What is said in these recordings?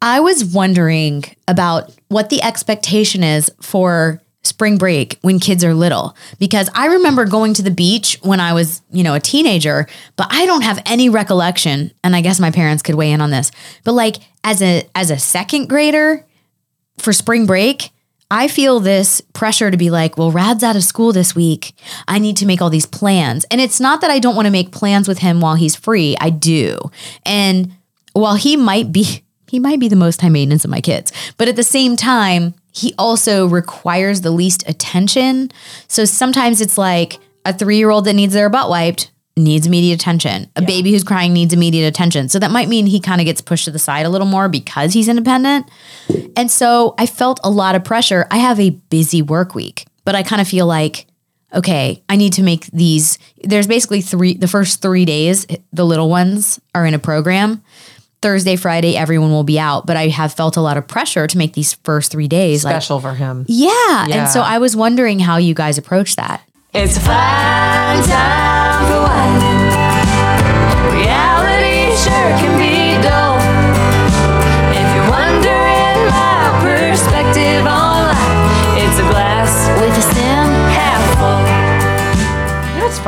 I was wondering about what the expectation is for spring break when kids are little because I remember going to the beach when I was, you know, a teenager, but I don't have any recollection and I guess my parents could weigh in on this. But like as a as a second grader for spring break, I feel this pressure to be like, well, Rad's out of school this week. I need to make all these plans. And it's not that I don't want to make plans with him while he's free. I do. And while he might be he might be the most high maintenance of my kids, but at the same time, he also requires the least attention. So sometimes it's like a 3-year-old that needs their butt wiped needs immediate attention. A baby who's crying needs immediate attention. So that might mean he kind of gets pushed to the side a little more because he's independent. And so I felt a lot of pressure. I have a busy work week, but I kind of feel like, okay, I need to make these. There's basically three, the first three days, the little ones are in a program. Thursday, Friday, everyone will be out, but I have felt a lot of pressure to make these first three days like, Special for him. yeah. Yeah. And so I was wondering how you guys approach that. It's a fine time for whining. Reality sure can be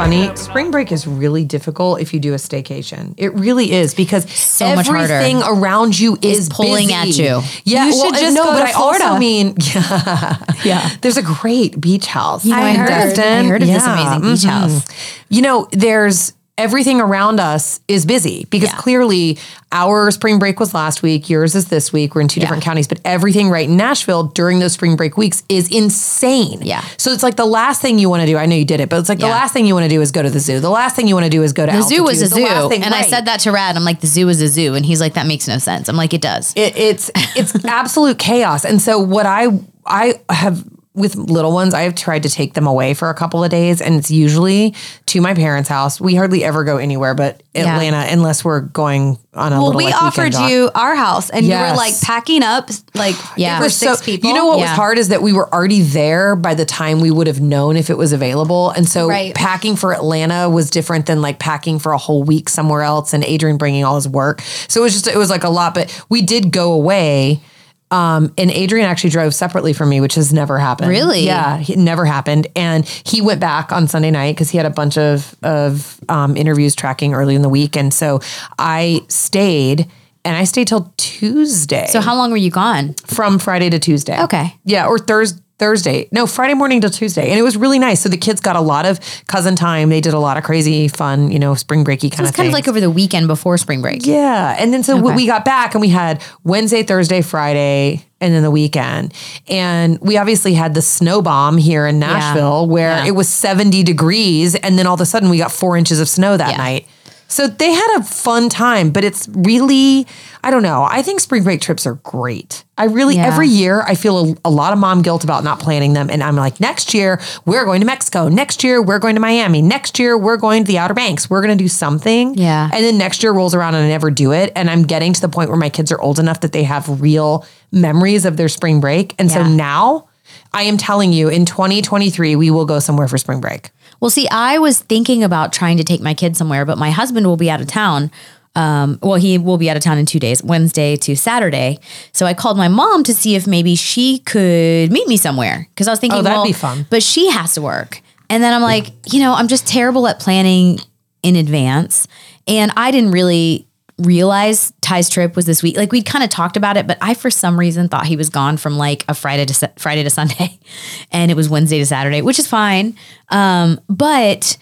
funny? Spring break is really difficult if you do a staycation. It really is because So much harder. everything around you is, pulling busy. at you. Yeah, You should well, just no, go but to I also mean, yeah, Yeah. There's a great beach house. know, I in heard-. I heard of this amazing beach mhm. house. You know, there's everything around us is busy because Yeah. clearly our spring break was last week, yours is this week. We're in two different counties, but everything right in Nashville during those spring break weeks is insane. Yeah. So it's like the last thing you want to do. I know you did it, but it's like the last thing you want to do is go to the zoo. The last thing you want to do is go to The zoo was a altitude. Zoo. thing- and I said that to Rad. I'm like, the zoo is a zoo. And he's like, that makes no sense. I'm like, it does. it, it's it's absolute chaos. And so what I I have with little ones, I have tried to take them away for a couple of days, and it's usually to my parents' house. We hardly ever go anywhere but Yeah. Atlanta, unless we're going on a Well, little. we like, offered you our house, and you Yes. were like packing up, like Yeah. for We're six So, people. You know what was hard is that we were already there by the time we would have known if it was available. And so Right. packing for Atlanta was different than like packing for a whole week somewhere else and Adrian bringing all his work. So it was just, it was like a lot, but we did go away. Um, and Adrian actually drove separately from me, which has never happened. Really? Yeah, it never happened. And he went back on Sunday night because he had a bunch of of um, interviews tracking early in the week, and so I stayed, and I stayed till Tuesday So how long were you gone? from Friday to Tuesday. Okay. Yeah, or Thursday. Thursday, no, Friday morning till Tuesday, and it was really nice. So the kids got a lot of cousin time. They did a lot of crazy, fun, you know, spring breaky kind of. It was of kind of like over the weekend before spring break. Yeah. And then so Okay. we got back and we had Wednesday, Thursday, Friday, and then the weekend. And we obviously had the snow bomb here in Nashville where Yeah. it was 70 degrees. And then all of a sudden we got four inches of snow that Yeah. night. So they had a fun time, but it's really, I don't know. I think spring break trips are great. I really, Yeah. every year, I feel a, a lot of mom guilt about not planning them. And I'm like, next year, we're going to Mexico. Next year, we're going to Miami. Next year, we're going to the Outer Banks. We're going to do something. Yeah. And then next year rolls around and I never do it. And I'm getting to the point where my kids are old enough that they have real memories of their spring break. And so now I am telling you in 2023, we will go somewhere for spring break. Well, see, I was thinking about trying to take my kids somewhere, but my husband will be out of town. Um, well, he will be out of town in two days, Wednesday to Saturday. So I called my mom to see if maybe she could meet me somewhere because I was thinking, Oh, that'd well, be fun. But she has to work, and then I'm like, you know, I'm just terrible at planning in advance, and I didn't really realize Ty's trip was this week. Like we'd kind of talked about it, but I for some reason thought he was gone from like a Friday to Friday to Sunday, and it was Wednesday to Saturday, which is fine. Um, but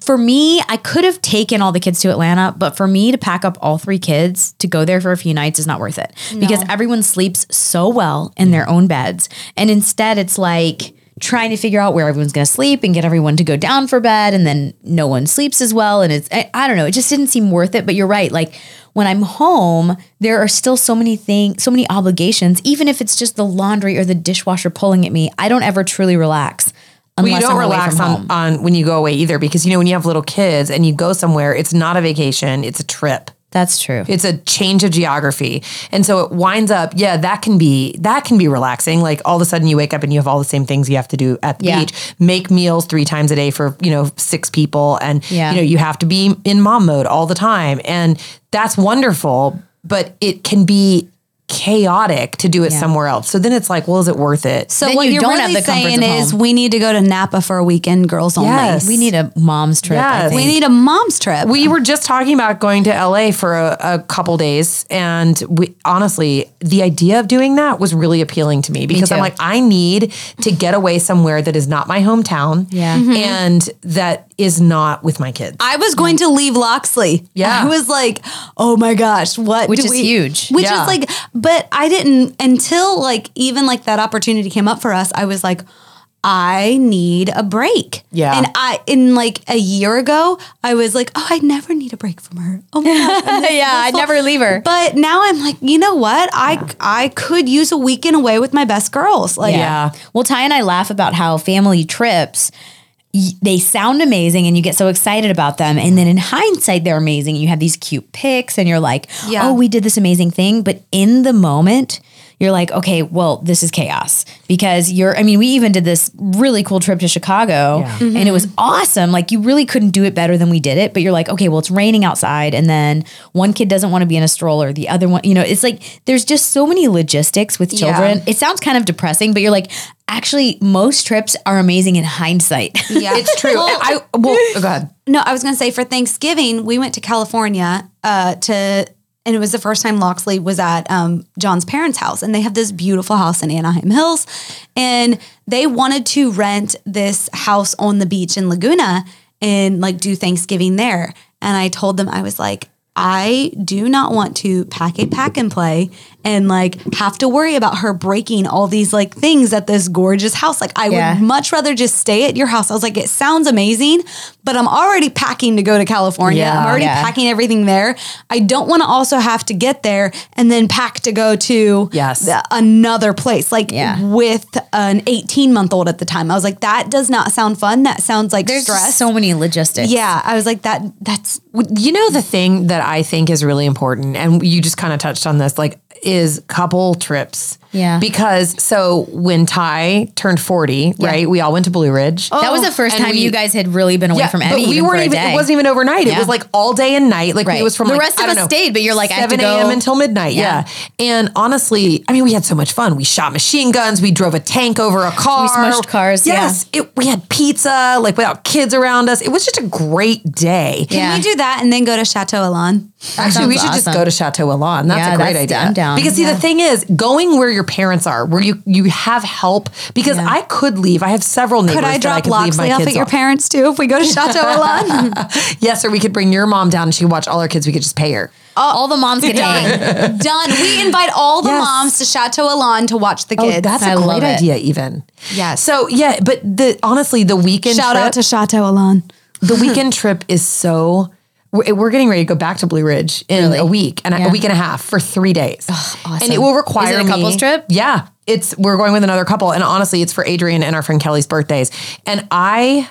for me, I could have taken all the kids to Atlanta, but for me to pack up all three kids to go there for a few nights is not worth it because everyone sleeps so well in their own beds. And instead, it's like trying to figure out where everyone's going to sleep and get everyone to go down for bed. And then no one sleeps as well. And it's, I, I don't know, it just didn't seem worth it. But you're right. Like when I'm home, there are still so many things, so many obligations, even if it's just the laundry or the dishwasher pulling at me, I don't ever truly relax. Well, you don't I'm relax on, on when you go away either because you know when you have little kids and you go somewhere, it's not a vacation, it's a trip. That's true. It's a change of geography. And so it winds up, yeah, that can be that can be relaxing. Like all of a sudden you wake up and you have all the same things you have to do at the Yeah. beach. Make meals three times a day for, you know, six people. And Yeah. you know, you have to be in mom mode all the time. And that's wonderful, but it can be chaotic to do it Yeah. somewhere else. So then it's like, well, is it worth it? So Then what you you're don't have really the comforts saying of is home. we need to go to Napa for a weekend, girls only. Yes. We need a mom's trip. I Yes. think. We need a mom's trip. We were just talking about going to LA for a, a couple days, and we honestly, the idea of doing that was really appealing to me because I'm like, I need to get away somewhere that is not my hometown, Yeah. Mm-hmm. Mhm. and that is not with my kids. I was going to leave Loxley. Yeah. I was like, oh my gosh, what? Which do is we- huge. Which Yeah. is like, but I didn't until like even like that opportunity came up for us. I was like, I need a break. Yeah. And I, in like a year ago, I was like, oh, I never need a break from her. Oh my gosh. Yeah, I'd never leave her. But now I'm like, you know what? I I could use a weekend away with my best girls. Like, Yeah. Well, Ty and I laugh about how family trips they sound amazing and you get so excited about them. And then in hindsight they're amazing. You have these cute pics and you're like Yeah. oh we did this amazing thing. But in the moment you're like okay well this is chaos because you're i mean we even did this really cool trip to chicago Yeah. and it was awesome like you really couldn't do it better than we did it but you're like okay well it's raining outside and then one kid doesn't want to be in a stroller the other one you know it's like there's just so many logistics with children it sounds kind of depressing but you're like actually most trips are amazing in hindsight yeah. it's true. Well, I well, go ahead. No, I was going to say for Thanksgiving, we went to California uh, to, and it was the first time Loxley was at um, John's parents' house. And they have this beautiful house in Anaheim Hills. And they wanted to rent this house on the beach in Laguna and like do Thanksgiving there. And I told them, I was like, I do not want to pack a pack and play and like have to worry about her breaking all these like things at this gorgeous house. Like I Yeah. would much rather just stay at your house. I was like, it sounds amazing, but I'm already packing to go to California. Yeah. I'm already Yeah. packing everything there. I don't want to also have to get there and then pack to go to Yes. the- another place. Like Yeah. with an 18 month old at the time. I was like, that does not sound fun. That sounds like there's stress. so many logistics yeah. I was like, that that's You know the thing that I think is really important, and you just kind of touched on this, like is couple trips. Yeah. Because so when Ty turned 40, right, we all went to Blue Ridge. that was the first oh. time we- you guys had really been away from but we even weren't for a even. day. It wasn't even overnight. It was like all day and night. Like Right. it was from The like, rest I of us know, stayed, but you're like, I have to 7 a.m. until midnight. Yeah. And honestly, I mean, we had so much fun. We shot machine guns. We drove a tank over a car. We smushed cars, yeah. Yes. It, we had pizza. Like without kids around us. It was just a great day. Can we do that and then go to Chateau Elan? Actually, we sounds should just go to Chateau Elan. That's Yeah, a great that's- idea. I'm down. Because see, the thing is, going where your parents are, where you you have help. Because I could leave. I have several neighbors. Could I drop could Loxley off at your parents too if we go to Chateau Elan? Yes, or we could bring your mom down and she could watch all our kids. We could just pay her. all the moms can hang Done. We invite all the Yes. moms to Chateau Elan to watch the Oh, kids. that's I a great idea, even. Yes. So yeah, but the honestly, the weekend Shout trip, out to Chateau Elan. the weekend trip is so. We're, getting ready to go back to Blue Ridge in Really? a week and a- Yeah. a week and a half for three days, awesome. and it will require Is it a me- couples trip? Yeah, it's we're going with another couple, and honestly, it's for Adrian and our friend Kelly's birthdays, and I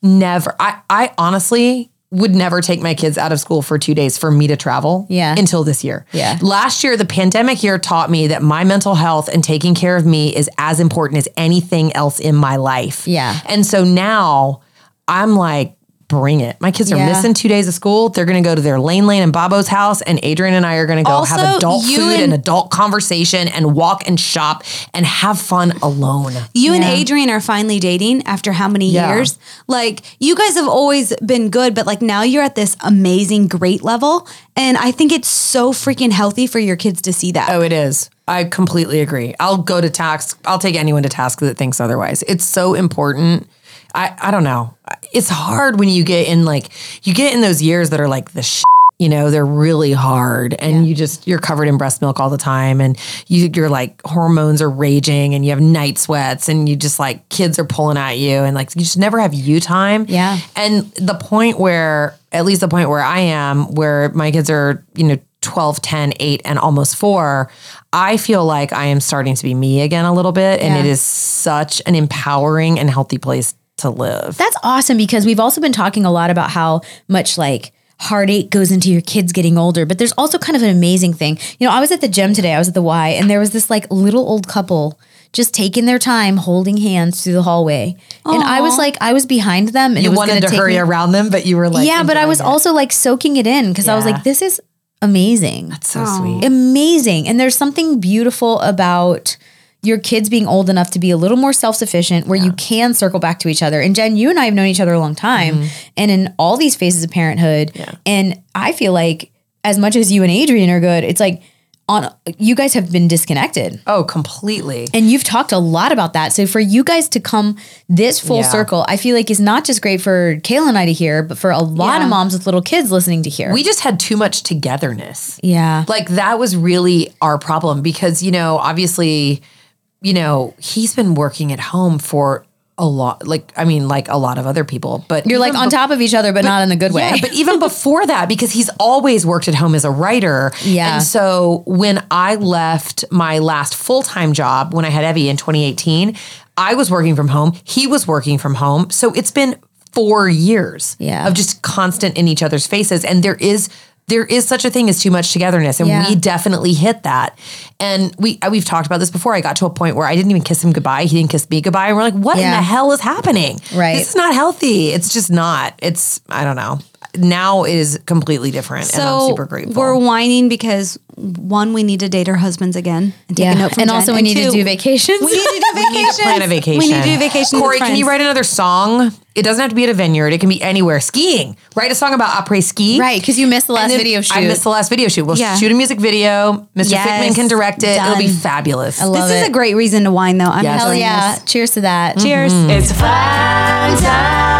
never, I, I honestly would never take my kids out of school for two days for me to travel. Yeah. until this year. Yeah. last year the pandemic year taught me that my mental health and taking care of me is as important as anything else in my life. Yeah. and so now I'm like. Bring it. My kids are Yeah. missing two days of school. They're going to go to their Lane Lane and Babo's house, and Adrian and I are going to go have adult food and, and- adult conversation and walk and shop and have fun alone. You and Adrian are finally dating after how many Yeah. years? Like you guys have always been good, but like now you're at this amazing, great level. And I think it's so freaking healthy for your kids to see that. Oh, it is. I completely agree. I'll go to task. I'll take anyone to task that thinks otherwise. It's so important. I, I don't know. It's hard when you get in like you get in those years that are like the sh- you know, they're really hard and you just you're covered in breast milk all the time and you you're like hormones are raging and you have night sweats and you just like kids are pulling at you and like you just never have you time. Yeah. And the point where at least the point where I am where my kids are, you know, 12, 10, 8 and almost 4, I feel like I am starting to be me again a little bit and Yeah. it is such an empowering and healthy place to live. That's awesome because we've also been talking a lot about how much like heartache goes into your kids getting older, but there's also kind of an amazing thing. You know, I was at the gym today, I was at the Y, and there was this like little old couple just taking their time holding hands through the hallway. And I was like, I was behind them and you it was wanted take hurry me- around them, but you were like, yeah, but I was it. also like soaking it in because I was like, this is amazing. That's so sweet. amazing. And there's something beautiful about your kids being old enough to be a little more self sufficient where you can circle back to each other. And Jen, you and I have known each other a long time mm-hmm. and in all these phases of parenthood. And I feel like as much as you and Adrian are good, it's like on you guys have been disconnected. Oh, completely. And you've talked a lot about that. So for you guys to come this full Yeah. circle, I feel like is not just great for Kayla and I to hear, but for a lot Yeah. of moms with little kids listening to hear. We just had too much togetherness. yeah. Like that was really our problem because, you know, obviously, you know, he's been working at home for a lot, like, I mean, like a lot of other people, but You're like on be- top of each other, but, not in the good way. Yeah, but even before that, because he's always worked at home as a writer. Yeah. And so when I left my last full time job when I had Evie in 2018, I was working from home. He was working from home. So it's been four years Yeah. of just constant in each other's faces. And there is there is such a thing as too much togetherness, and Yeah. we definitely hit that. And we we've talked about this before. I got to a point where I didn't even kiss him goodbye. He didn't kiss me goodbye. And we're like, what in the hell is happening? Right. This is not healthy. It's just not. It's I don't know. Now it is completely different, and I'm super grateful. We're whining because one, we need to date our husbands again and take Yeah. a note from And Jen. also we need to do vacations. We need to do vacations. we need to plan a vacation. We need to do vacation. Corey, can you write another song? It doesn't have to be at a vineyard. It can be anywhere. Skiing. Write a song about après ski. right, because you missed the last video shoot. I missed the last video shoot. We'll Yeah. shoot a music video. Mr. Yes. Fickman can direct it. It'll be Done. fabulous. love This is a great reason to whine, though. I'm Yes. Hell yeah. this. Cheers to that. Mm-hmm. Cheers. It's fine time